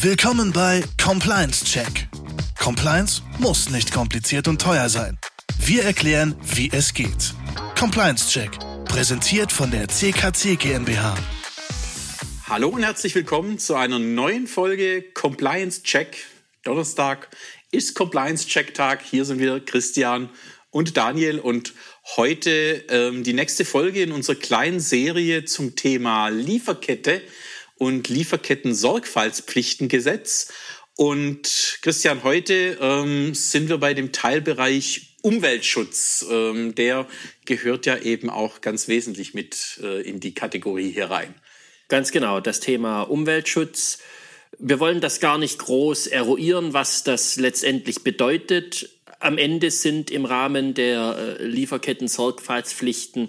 Willkommen bei Compliance Check. Compliance muss nicht kompliziert und teuer sein. Wir erklären, wie es geht. Compliance Check, präsentiert von der CKC GmbH. Hallo und herzlich willkommen zu einer neuen Folge Compliance Check. Donnerstag ist Compliance Check Tag. Hier sind wir Christian und Daniel und heute ähm, die nächste Folge in unserer kleinen Serie zum Thema Lieferkette und Lieferketten-Sorgfaltspflichtengesetz. Und Christian, heute ähm, sind wir bei dem Teilbereich Umweltschutz. Ähm, der gehört ja eben auch ganz wesentlich mit äh, in die Kategorie hier rein. Ganz genau, das Thema Umweltschutz. Wir wollen das gar nicht groß eruieren, was das letztendlich bedeutet. Am Ende sind im Rahmen der äh, Lieferketten-Sorgfaltspflichten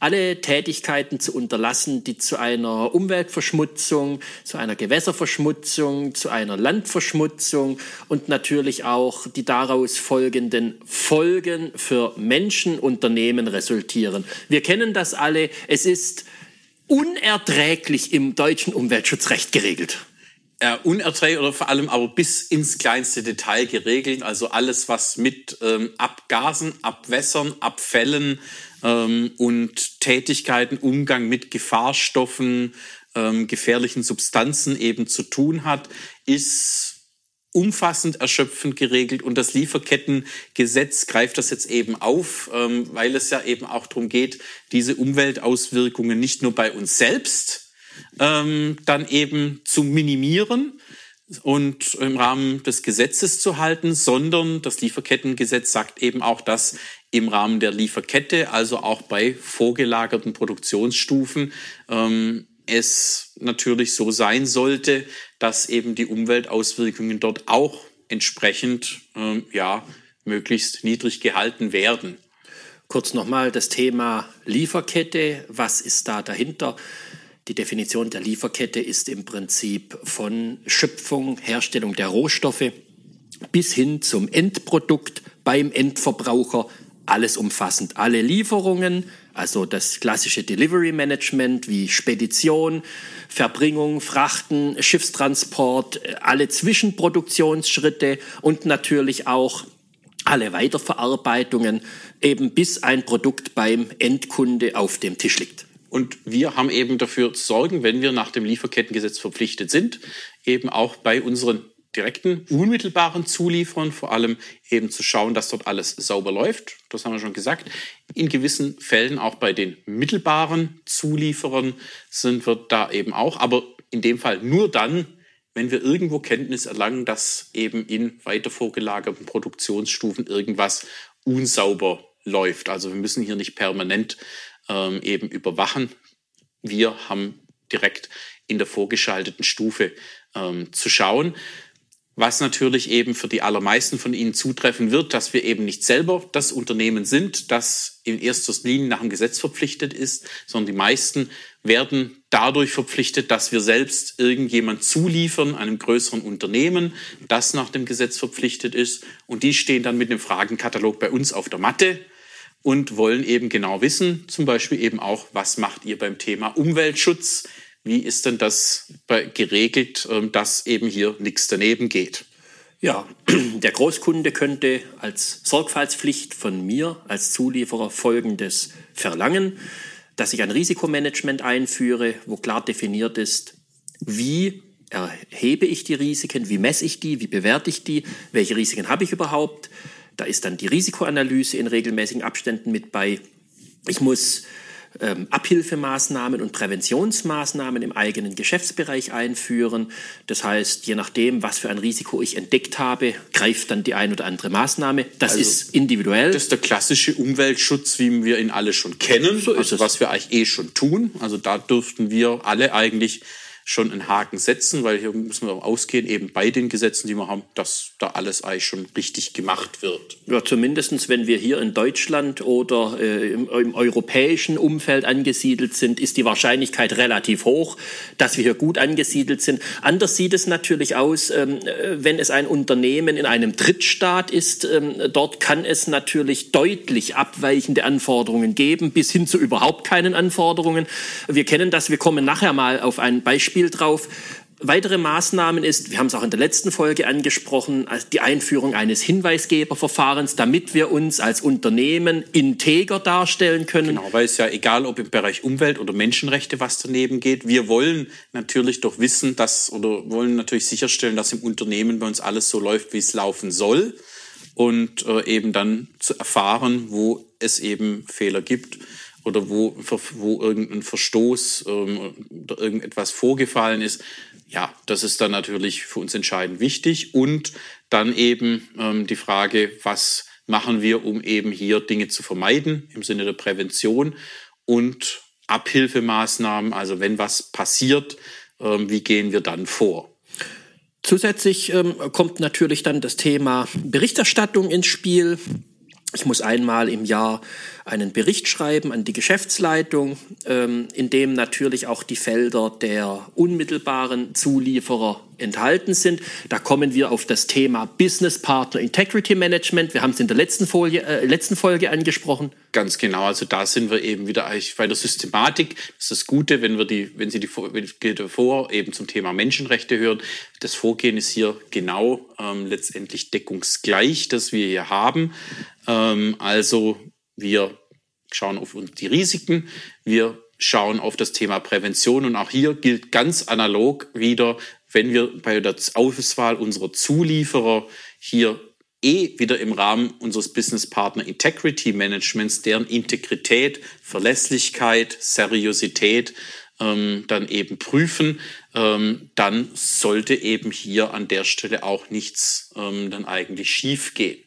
alle Tätigkeiten zu unterlassen, die zu einer Umweltverschmutzung, zu einer Gewässerverschmutzung, zu einer Landverschmutzung und natürlich auch die daraus folgenden Folgen für Menschen, Unternehmen resultieren. Wir kennen das alle. Es ist unerträglich im deutschen Umweltschutzrecht geregelt. Äh, unerträglich oder vor allem aber bis ins kleinste Detail geregelt. Also alles, was mit ähm, Abgasen, Abwässern, Abfällen ähm, und Tätigkeiten, Umgang mit Gefahrstoffen, ähm, gefährlichen Substanzen eben zu tun hat, ist umfassend erschöpfend geregelt und das Lieferkettengesetz greift das jetzt eben auf, ähm, weil es ja eben auch darum geht, diese Umweltauswirkungen nicht nur bei uns selbst ähm, dann eben zu minimieren, und im Rahmen des Gesetzes zu halten, sondern das Lieferkettengesetz sagt eben auch, dass im Rahmen der Lieferkette, also auch bei vorgelagerten Produktionsstufen, ähm, es natürlich so sein sollte, dass eben die Umweltauswirkungen dort auch entsprechend ähm, ja, möglichst niedrig gehalten werden. Kurz nochmal das Thema Lieferkette. Was ist da dahinter? Die Definition der Lieferkette ist im Prinzip von Schöpfung, Herstellung der Rohstoffe bis hin zum Endprodukt beim Endverbraucher, alles umfassend. Alle Lieferungen, also das klassische Delivery Management wie Spedition, Verbringung, Frachten, Schiffstransport, alle Zwischenproduktionsschritte und natürlich auch alle Weiterverarbeitungen, eben bis ein Produkt beim Endkunde auf dem Tisch liegt. Und wir haben eben dafür zu sorgen, wenn wir nach dem Lieferkettengesetz verpflichtet sind, eben auch bei unseren direkten, unmittelbaren Zulieferern vor allem eben zu schauen, dass dort alles sauber läuft. Das haben wir schon gesagt. In gewissen Fällen auch bei den mittelbaren Zulieferern sind wir da eben auch, aber in dem Fall nur dann, wenn wir irgendwo Kenntnis erlangen, dass eben in weiter vorgelagerten Produktionsstufen irgendwas unsauber läuft. Also wir müssen hier nicht permanent ähm, eben überwachen. Wir haben direkt in der vorgeschalteten Stufe ähm, zu schauen. Was natürlich eben für die allermeisten von Ihnen zutreffen wird, dass wir eben nicht selber das Unternehmen sind, das in erster Linie nach dem Gesetz verpflichtet ist, sondern die meisten werden dadurch verpflichtet, dass wir selbst irgendjemand zuliefern, einem größeren Unternehmen, das nach dem Gesetz verpflichtet ist. Und die stehen dann mit dem Fragenkatalog bei uns auf der Matte und wollen eben genau wissen, zum Beispiel eben auch, was macht ihr beim Thema Umweltschutz? Wie ist denn das geregelt, ähm, dass eben hier nichts daneben geht? Ja, der Großkunde könnte als Sorgfaltspflicht von mir als Zulieferer Folgendes verlangen, dass ich ein Risikomanagement einführe, wo klar definiert ist, wie erhebe ich die Risiken, wie messe ich die, wie bewerte ich die, welche Risiken habe ich überhaupt, da ist dann die Risikoanalyse in regelmäßigen Abständen mit bei. Ich muss ähm, Abhilfemaßnahmen und Präventionsmaßnahmen im eigenen Geschäftsbereich einführen. Das heißt, je nachdem, was für ein Risiko ich entdeckt habe, greift dann die ein oder andere Maßnahme. Das also, ist individuell. Das ist der klassische Umweltschutz, wie wir ihn alle schon kennen, so also was wir eigentlich eh schon tun. Also da dürften wir alle eigentlich schon einen Haken setzen, weil hier müssen wir ausgehen, eben bei den Gesetzen, die wir haben, dass da alles eigentlich schon richtig gemacht wird. Ja, zumindest wenn wir hier in Deutschland oder äh, im, im, europäischen Umfeld angesiedelt sind, ist die Wahrscheinlichkeit relativ hoch, dass wir hier gut angesiedelt sind. Anders sieht es natürlich aus, ähm, wenn es ein Unternehmen in einem Drittstaat ist. Ähm, dort kann es natürlich deutlich abweichende Anforderungen geben, bis hin zu überhaupt keinen Anforderungen. Wir kennen das, wir kommen nachher mal auf ein Beispiel Beispiel drauf. weitere Maßnahmen ist, wir haben es auch in der letzten Folge angesprochen, die Einführung eines Hinweisgeberverfahrens, damit wir uns als Unternehmen integer darstellen können. Genau, weil es ja egal, ob im Bereich Umwelt oder Menschenrechte was daneben geht. Wir wollen natürlich doch wissen, dass oder wollen natürlich sicherstellen, dass im Unternehmen bei uns alles so läuft, wie es laufen soll und äh, eben dann zu erfahren, wo es eben Fehler gibt oder wo, wo irgendein Verstoß ähm, oder irgendetwas vorgefallen ist, ja, das ist dann natürlich für uns entscheidend wichtig. Und dann eben ähm, die Frage, was machen wir, um eben hier Dinge zu vermeiden im Sinne der Prävention und Abhilfemaßnahmen, also wenn was passiert, ähm, wie gehen wir dann vor? Zusätzlich ähm, kommt natürlich dann das Thema Berichterstattung ins Spiel. Ich muss einmal im Jahr einen Bericht schreiben an die Geschäftsleitung, ähm, in dem natürlich auch die Felder der unmittelbaren Zulieferer enthalten sind. Da kommen wir auf das Thema Business Partner Integrity Management. Wir haben es in der letzten, Folie, äh, letzten Folge angesprochen. Ganz genau. Also da sind wir eben wieder eigentlich bei der Systematik. Das ist das Gute, wenn wir die, wenn Sie die davor eben zum Thema Menschenrechte hören. Das Vorgehen ist hier genau ähm, letztendlich deckungsgleich, das wir hier haben. Ähm, also wir schauen auf die Risiken, wir schauen auf das Thema Prävention und auch hier gilt ganz analog wieder, wenn wir bei der Auswahl unserer Zulieferer hier eh wieder im Rahmen unseres Business Partner Integrity Managements, deren Integrität, Verlässlichkeit, Seriosität ähm, dann eben prüfen, ähm, dann sollte eben hier an der Stelle auch nichts ähm, dann eigentlich schief gehen.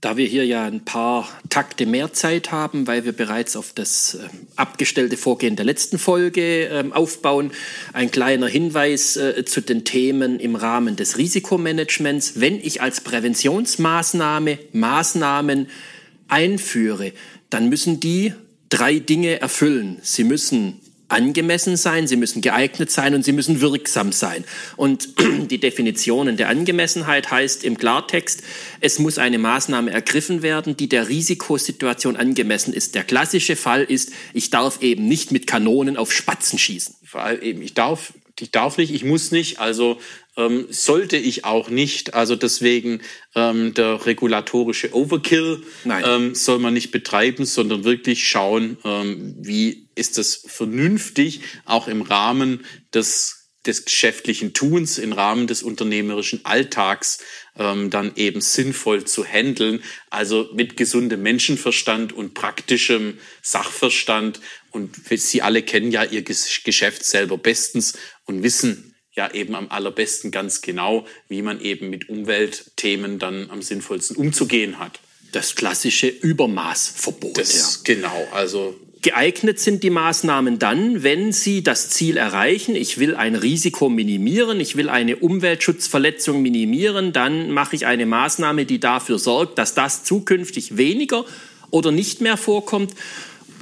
Da wir hier ja ein paar Takte mehr Zeit haben, weil wir bereits auf das äh, abgestellte Vorgehen der letzten Folge äh, aufbauen, ein kleiner Hinweis äh, zu den Themen im Rahmen des Risikomanagements. Wenn ich als Präventionsmaßnahme Maßnahmen einführe, dann müssen die drei Dinge erfüllen. Sie müssen angemessen sein, sie müssen geeignet sein und sie müssen wirksam sein. Und die Definitionen der Angemessenheit heißt im Klartext, es muss eine Maßnahme ergriffen werden, die der Risikosituation angemessen ist. Der klassische Fall ist, ich darf eben nicht mit Kanonen auf Spatzen schießen. Vor allem eben, ich darf ich darf nicht, ich muss nicht, also ähm, sollte ich auch nicht. Also deswegen ähm, der regulatorische Overkill ähm, soll man nicht betreiben, sondern wirklich schauen, ähm, wie ist das vernünftig, auch im Rahmen des des geschäftlichen Tuns im Rahmen des unternehmerischen Alltags ähm, dann eben sinnvoll zu handeln. Also mit gesundem Menschenverstand und praktischem Sachverstand. Und Sie alle kennen ja Ihr Geschäft selber bestens und wissen ja eben am allerbesten ganz genau, wie man eben mit Umweltthemen dann am sinnvollsten umzugehen hat. Das klassische Übermaßverbot. Das, ja. Genau, also Geeignet sind die Maßnahmen dann, wenn sie das Ziel erreichen, ich will ein Risiko minimieren, ich will eine Umweltschutzverletzung minimieren, dann mache ich eine Maßnahme, die dafür sorgt, dass das zukünftig weniger oder nicht mehr vorkommt.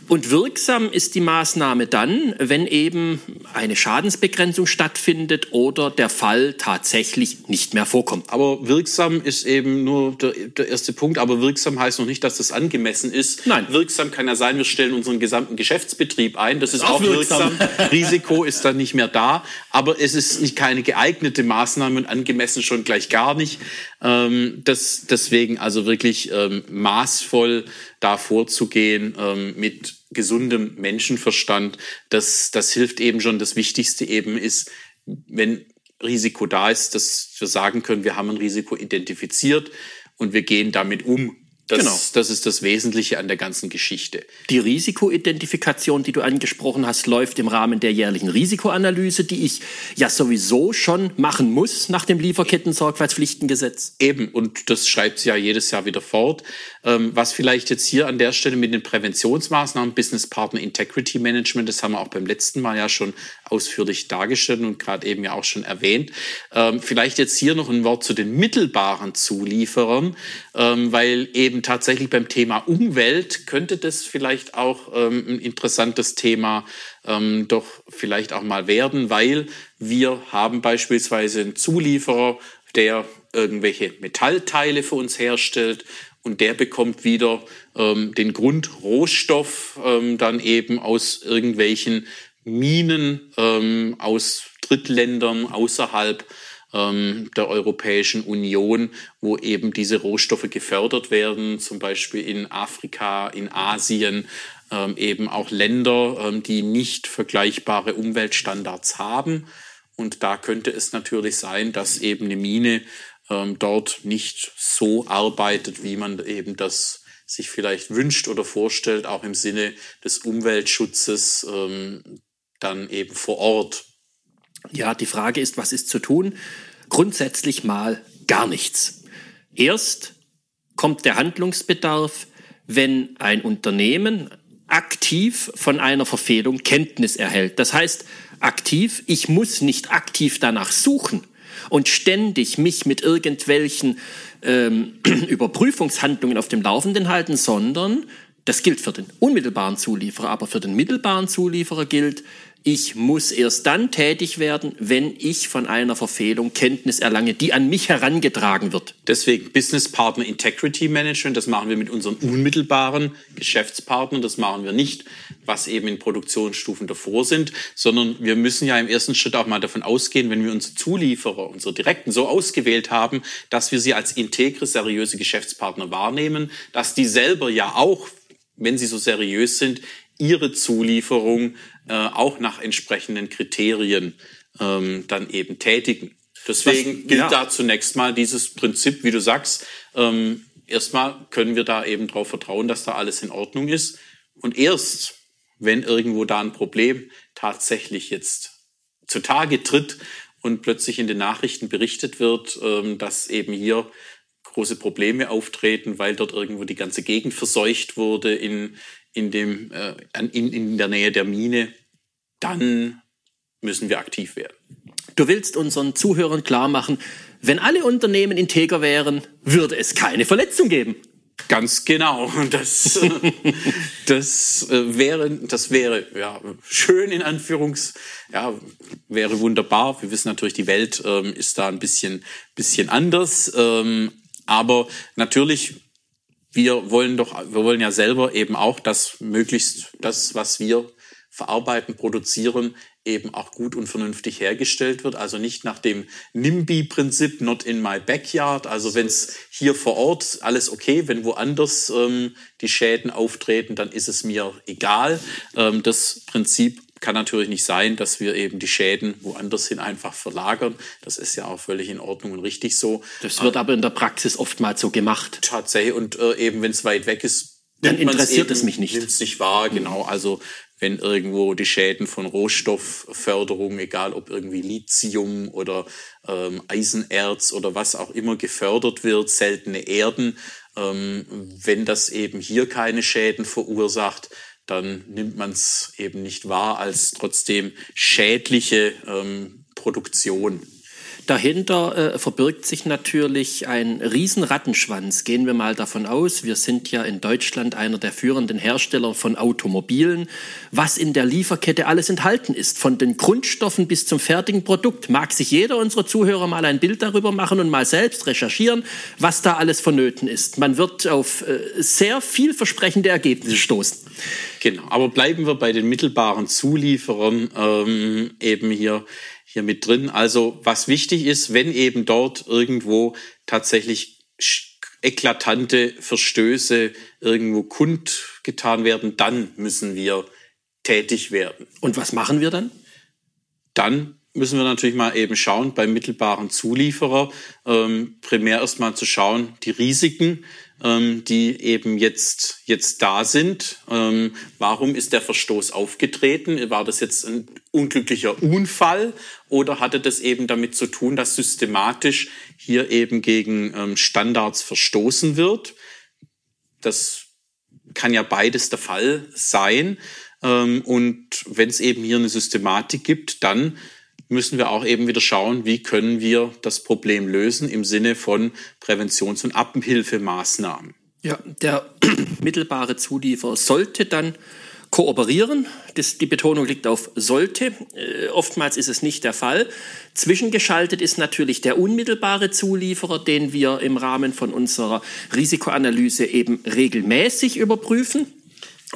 Und wirksam ist die Maßnahme dann, wenn eben eine Schadensbegrenzung stattfindet oder der Fall tatsächlich nicht mehr vorkommt. Aber wirksam ist eben nur der, der erste Punkt. Aber wirksam heißt noch nicht, dass das angemessen ist. Nein. Wirksam kann ja sein, wir stellen unseren gesamten Geschäftsbetrieb ein. Das ist, ist auch, auch wirksam. Risiko ist dann nicht mehr da. Aber es ist nicht keine geeignete Maßnahme und angemessen schon gleich gar nicht. Ähm, das, deswegen also wirklich ähm, maßvoll da vorzugehen ähm, mit gesundem Menschenverstand, das, das hilft eben schon. Das Wichtigste eben ist, wenn Risiko da ist, dass wir sagen können, wir haben ein Risiko identifiziert und wir gehen damit um. Das, genau. das ist das Wesentliche an der ganzen Geschichte. Die Risikoidentifikation, die du angesprochen hast, läuft im Rahmen der jährlichen Risikoanalyse, die ich ja sowieso schon machen muss nach dem Lieferketten-Sorgfaltspflichtengesetz. Eben, und das schreibt sie ja jedes Jahr wieder fort. Ähm, was vielleicht jetzt hier an der Stelle mit den Präventionsmaßnahmen, Business Partner Integrity Management, das haben wir auch beim letzten Mal ja schon ausführlich dargestellt und gerade eben ja auch schon erwähnt. Ähm, vielleicht jetzt hier noch ein Wort zu den mittelbaren Zulieferern, ähm, weil eben eben tatsächlich beim Thema Umwelt könnte das vielleicht auch ähm, ein interessantes Thema ähm, doch vielleicht auch mal werden, weil wir haben beispielsweise einen Zulieferer, der irgendwelche Metallteile für uns herstellt und der bekommt wieder ähm, den Grundrohstoff ähm, dann eben aus irgendwelchen Minen ähm, aus Drittländern außerhalb ähm, der Europäischen Union, wo eben diese Rohstoffe gefördert werden, zum Beispiel in Afrika, in Asien, ähm, eben auch Länder, ähm, die nicht vergleichbare Umweltstandards haben. Und da könnte es natürlich sein, dass eben eine Mine ähm, dort nicht so arbeitet, wie man eben das sich vielleicht wünscht oder vorstellt, auch im Sinne des Umweltschutzes ähm, dann eben vor Ort. Ja, die Frage ist, was ist zu tun? Grundsätzlich mal gar nichts. Erst kommt der Handlungsbedarf, wenn ein Unternehmen aktiv von einer Verfehlung Kenntnis erhält. Das heißt, aktiv, ich muss nicht aktiv danach suchen und ständig mich mit irgendwelchen ähm, Überprüfungshandlungen auf dem Laufenden halten, sondern das gilt für den unmittelbaren Zulieferer, aber für den mittelbaren Zulieferer gilt, ich muss erst dann tätig werden, wenn ich von einer Verfehlung Kenntnis erlange, die an mich herangetragen wird. Deswegen Business Partner Integrity Management, das machen wir mit unseren unmittelbaren Geschäftspartnern, das machen wir nicht, was eben in Produktionsstufen davor sind, sondern wir müssen ja im ersten Schritt auch mal davon ausgehen, wenn wir unsere Zulieferer, unsere Direkten so ausgewählt haben, dass wir sie als integre, seriöse Geschäftspartner wahrnehmen, dass die selber ja auch wenn sie so seriös sind, ihre Zulieferung auch nach entsprechenden Kriterien ähm, dann eben tätigen. Deswegen gilt ja. da zunächst mal dieses Prinzip, wie du sagst, ähm, erstmal können wir da eben darauf vertrauen, dass da alles in Ordnung ist. Und erst, wenn irgendwo da ein Problem tatsächlich jetzt zutage tritt und plötzlich in den Nachrichten berichtet wird, ähm, dass eben hier große Probleme auftreten, weil dort irgendwo die ganze Gegend verseucht wurde in, in, dem, äh, in, in der Nähe der Mine, dann müssen wir aktiv werden. Du willst unseren Zuhörern klar machen, wenn alle Unternehmen integer wären, würde es keine Verletzung geben. Ganz genau. Das, das äh, wäre, das wäre ja schön in Anführungs, ja wäre wunderbar. Wir wissen natürlich, die Welt ähm, ist da ein bisschen, bisschen anders. Ähm, aber natürlich wir wollen doch, wir wollen ja selber eben auch, dass möglichst das, was wir verarbeiten, produzieren, eben auch gut und vernünftig hergestellt wird. Also nicht nach dem NIMBY-Prinzip, not in my backyard. Also wenn es hier vor Ort alles okay, wenn woanders ähm, die Schäden auftreten, dann ist es mir egal. Ähm, das Prinzip kann natürlich nicht sein, dass wir eben die Schäden woanders hin einfach verlagern. Das ist ja auch völlig in Ordnung und richtig so. Das wird aber in der Praxis oftmals so gemacht. Tatsächlich. Und äh, eben, wenn es weit weg ist, dann interessiert es mich nicht. Nimmt es nicht wahr, genau. Also wenn irgendwo die Schäden von Rohstoffförderung, egal ob irgendwie Lithium oder ähm, Eisenerz oder was auch immer gefördert wird, seltene Erden, ähm, wenn das eben hier keine Schäden verursacht, dann nimmt man es eben nicht wahr als trotzdem schädliche ähm, Produktion. Dahinter äh, verbirgt sich natürlich ein Riesenrattenschwanz. Gehen wir mal davon aus, wir sind ja in Deutschland einer der führenden Hersteller von Automobilen. Was in der Lieferkette alles enthalten ist, von den Grundstoffen bis zum fertigen Produkt, mag sich jeder unserer Zuhörer mal ein Bild darüber machen und mal selbst recherchieren, was da alles vonnöten ist. Man wird auf äh, sehr vielversprechende Ergebnisse stoßen. Genau, aber bleiben wir bei den mittelbaren Zulieferern ähm, eben hier hier mit drin. Also was wichtig ist, wenn eben dort irgendwo tatsächlich eklatante Verstöße irgendwo kundgetan werden, dann müssen wir tätig werden. Und was machen wir dann? Dann müssen wir natürlich mal eben schauen beim mittelbaren Zulieferer, ähm, primär erstmal zu schauen, die Risiken, ähm, die eben jetzt, jetzt da sind. Ähm, warum ist der Verstoß aufgetreten? War das jetzt ein unglücklicher Unfall oder hatte das eben damit zu tun, dass systematisch hier eben gegen ähm, Standards verstoßen wird? Das kann ja beides der Fall sein. Und wenn es eben hier eine Systematik gibt, dann müssen wir auch eben wieder schauen, wie können wir das Problem lösen im Sinne von Präventions- und Abhilfemaßnahmen. Ja, der mittelbare Zulieferer sollte dann kooperieren. Das, die Betonung liegt auf sollte. Äh, oftmals ist es nicht der Fall. Zwischengeschaltet ist natürlich der unmittelbare Zulieferer, den wir im Rahmen von unserer Risikoanalyse eben regelmäßig überprüfen.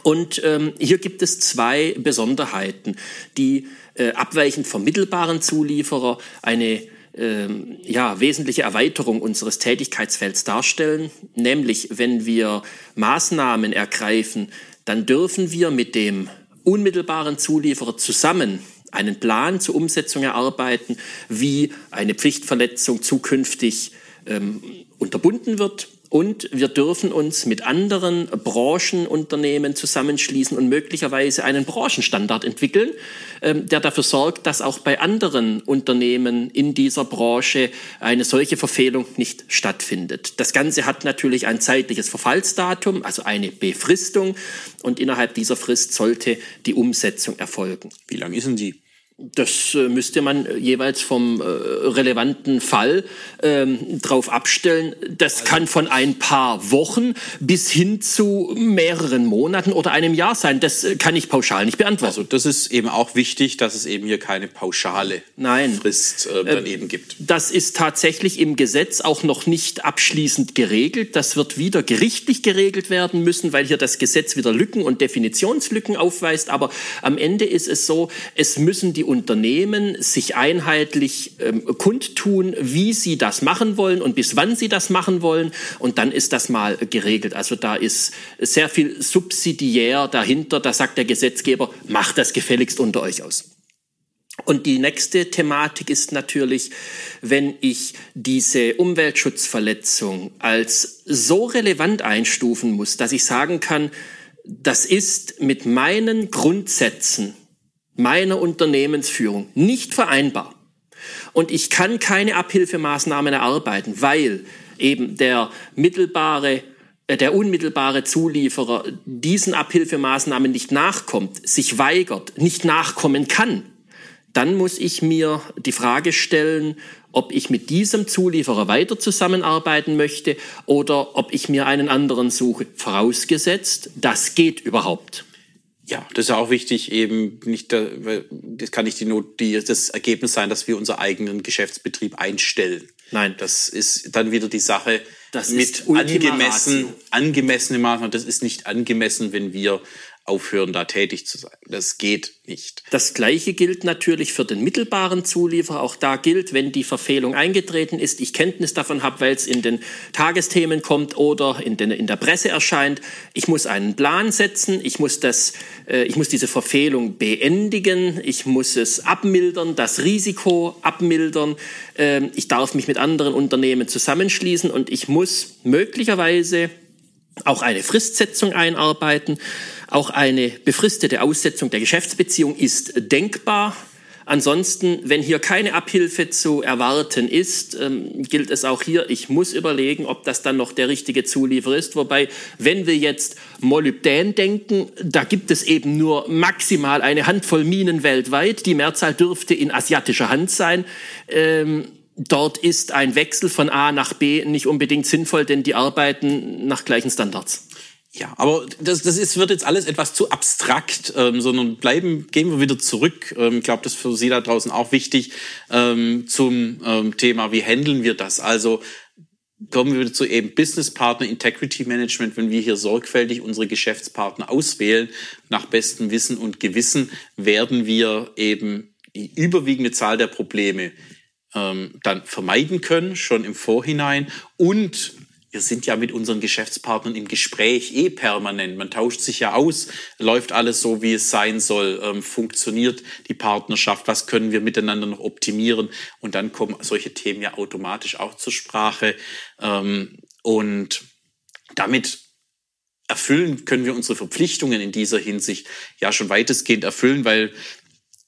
Und ähm, hier gibt es zwei Besonderheiten, die äh, abweichend vom mittelbaren Zulieferer eine ähm, ja, wesentliche Erweiterung unseres Tätigkeitsfelds darstellen. Nämlich, wenn wir Maßnahmen ergreifen, dann dürfen wir mit dem unmittelbaren Zulieferer zusammen einen Plan zur Umsetzung erarbeiten, wie eine Pflichtverletzung zukünftig ähm, unterbunden wird und wir dürfen uns mit anderen Branchenunternehmen zusammenschließen und möglicherweise einen Branchenstandard entwickeln, ähm, der dafür sorgt, dass auch bei anderen Unternehmen in dieser Branche eine solche Verfehlung nicht stattfindet. Das Ganze hat natürlich ein zeitliches Verfallsdatum, also eine Befristung, und innerhalb dieser Frist sollte die Umsetzung erfolgen. Wie lang ist denn die? Das äh, müsste man äh, jeweils vom äh, relevanten Fall ähm, drauf abstellen. Das also kann von ein paar Wochen bis hin zu mehreren Monaten oder einem Jahr sein. Das äh, kann ich pauschal nicht beantworten. Also das ist eben auch wichtig, dass es eben hier keine pauschale Nein. Frist äh, dann äh, eben gibt. Das ist tatsächlich im Gesetz auch noch nicht abschließend geregelt. Das wird wieder gerichtlich geregelt werden müssen, weil hier das Gesetz wieder Lücken und Definitionslücken aufweist. Aber am Ende ist es so, es müssen die Unternehmen sich einheitlich ähm, kundtun, wie sie das machen wollen und bis wann sie das machen wollen. Und dann ist das mal geregelt. Also da ist sehr viel subsidiär dahinter. Da sagt der Gesetzgeber, macht das gefälligst unter euch aus. Und die nächste Thematik ist natürlich, wenn ich diese Umweltschutzverletzung als so relevant einstufen muss, dass ich sagen kann, das ist mit meinen Grundsätzen meiner Unternehmensführung nicht vereinbar. Und ich kann keine Abhilfemaßnahmen erarbeiten, weil eben der mittelbare äh, der unmittelbare Zulieferer diesen Abhilfemaßnahmen nicht nachkommt, sich weigert, nicht nachkommen kann, dann muss ich mir die Frage stellen, ob ich mit diesem Zulieferer weiter zusammenarbeiten möchte oder ob ich mir einen anderen suche. Vorausgesetzt, das geht überhaupt. Ja, das ist auch wichtig, eben nicht, das kann nicht die Not, die, das Ergebnis sein, dass wir unseren eigenen Geschäftsbetrieb einstellen. Nein. Das ist dann wieder die Sache das mit angemessen, angemessene Maßnahmen. Das ist nicht angemessen, wenn wir aufhören, da tätig zu sein. Das geht nicht. Das Gleiche gilt natürlich für den mittelbaren Zulieferer. Auch da gilt, wenn die Verfehlung eingetreten ist, ich Kenntnis davon habe, weil es in den Tagesthemen kommt oder in, den, in der Presse erscheint, ich muss einen Plan setzen, ich muss, das, äh, ich muss diese Verfehlung beendigen, ich muss es abmildern, das Risiko abmildern, äh, ich darf mich mit anderen Unternehmen zusammenschließen und ich muss möglicherweise auch eine Fristsetzung einarbeiten. Auch eine befristete Aussetzung der Geschäftsbeziehung ist denkbar. Ansonsten, wenn hier keine Abhilfe zu erwarten ist, ähm, gilt es auch hier, ich muss überlegen, ob das dann noch der richtige Zulieferer ist. Wobei, wenn wir jetzt Molybdän denken, da gibt es eben nur maximal eine Handvoll Minen weltweit. Die Mehrzahl dürfte in asiatischer Hand sein. Ähm, dort ist ein Wechsel von A nach B nicht unbedingt sinnvoll, denn die arbeiten nach gleichen Standards. Ja, aber das, das ist, wird jetzt alles etwas zu abstrakt, ähm, sondern bleiben, gehen wir wieder zurück. Ähm, ich glaube, das ist für Sie da draußen auch wichtig ähm, zum ähm, Thema, wie handeln wir das? Also kommen wir wieder zu eben Business Partner Integrity Management, wenn wir hier sorgfältig unsere Geschäftspartner auswählen, nach bestem Wissen und Gewissen werden wir eben die überwiegende Zahl der Probleme ähm, dann vermeiden können, schon im Vorhinein und wir sind ja mit unseren Geschäftspartnern im Gespräch eh permanent. Man tauscht sich ja aus, läuft alles so, wie es sein soll, ähm, funktioniert die Partnerschaft, was können wir miteinander noch optimieren? Und dann kommen solche Themen ja automatisch auch zur Sprache. Ähm, und damit erfüllen können wir unsere Verpflichtungen in dieser Hinsicht ja schon weitestgehend erfüllen, weil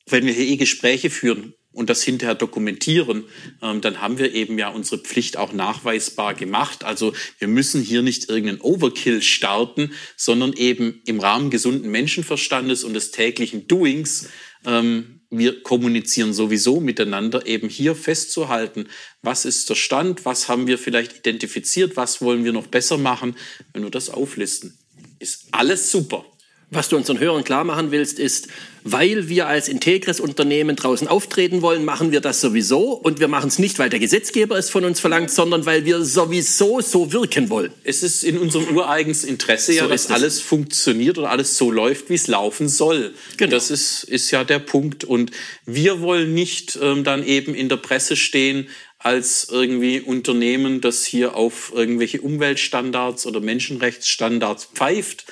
wenn wir hier eh Gespräche führen, und das hinterher dokumentieren, ähm, dann haben wir eben ja unsere Pflicht auch nachweisbar gemacht. Also wir müssen hier nicht irgendeinen Overkill starten, sondern eben im Rahmen gesunden Menschenverstandes und des täglichen Doings. Ähm, wir kommunizieren sowieso miteinander, eben hier festzuhalten, was ist der Stand, was haben wir vielleicht identifiziert, was wollen wir noch besser machen. Wenn wir das auflisten, ist alles super. Was du unseren Hörern klar machen willst, ist, weil wir als integres Unternehmen draußen auftreten wollen, machen wir das sowieso. Und wir machen es nicht, weil der Gesetzgeber es von uns verlangt, sondern weil wir sowieso so wirken wollen. Es ist in unserem ureigens Interesse ja, dass alles funktioniert und alles so läuft, wie es laufen soll. Genau. Das ist, ist ja der Punkt. Und wir wollen nicht ähm, dann eben in der Presse stehen, als irgendwie Unternehmen, das hier auf irgendwelche Umweltstandards oder Menschenrechtsstandards pfeift,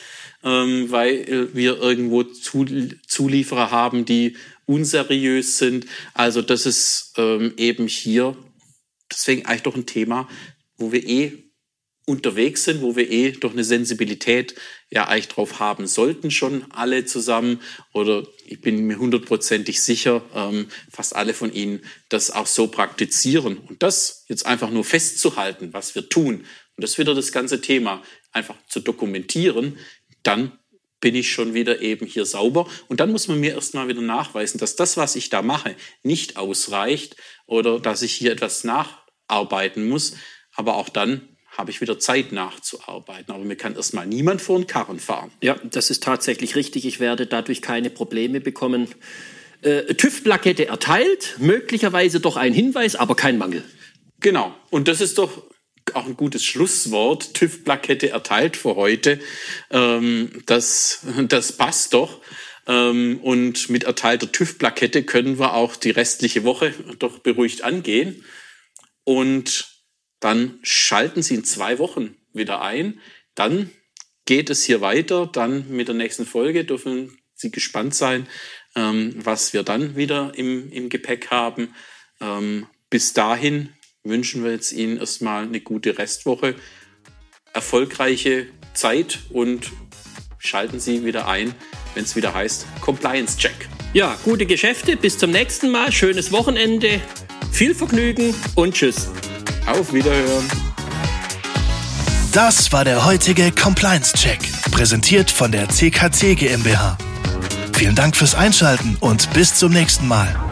ähm, weil wir irgendwo Zulieferer haben, die unseriös sind. Also das ist ähm, eben hier deswegen eigentlich doch ein Thema, wo wir eh unterwegs sind, wo wir eh doch eine Sensibilität ja eigentlich drauf haben sollten schon alle zusammen. Oder ich bin mir hundertprozentig sicher, ähm, fast alle von Ihnen das auch so praktizieren. Und das jetzt einfach nur festzuhalten, was wir tun. Und das wieder das ganze Thema einfach zu dokumentieren, dann bin ich schon wieder eben hier sauber. Und dann muss man mir erstmal wieder nachweisen, dass das, was ich da mache, nicht ausreicht oder dass ich hier etwas nacharbeiten muss. Aber auch dann habe ich wieder Zeit nachzuarbeiten. Aber mir kann erstmal niemand vor den Karren fahren. Ja, das ist tatsächlich richtig. Ich werde dadurch keine Probleme bekommen. Äh, TÜV-Plakette erteilt, möglicherweise doch ein Hinweis, aber kein Mangel. Genau. Und das ist doch auch ein gutes Schlusswort. TÜV-Plakette erteilt für heute. Ähm, das, das passt doch. Ähm, und mit erteilter TÜV-Plakette können wir auch die restliche Woche doch beruhigt angehen. Und dann schalten Sie in zwei Wochen wieder ein. Dann geht es hier weiter. Dann mit der nächsten Folge dürfen Sie gespannt sein, ähm, was wir dann wieder im, im Gepäck haben. Ähm, bis dahin wünschen wir jetzt Ihnen erstmal eine gute Restwoche, erfolgreiche Zeit und schalten Sie wieder ein, wenn es wieder heißt Compliance Check. Ja, gute Geschäfte, bis zum nächsten Mal, schönes Wochenende, viel Vergnügen und tschüss. Auf Wiederhören. Das war der heutige Compliance Check, präsentiert von der CKC GmbH. Vielen Dank fürs Einschalten und bis zum nächsten Mal.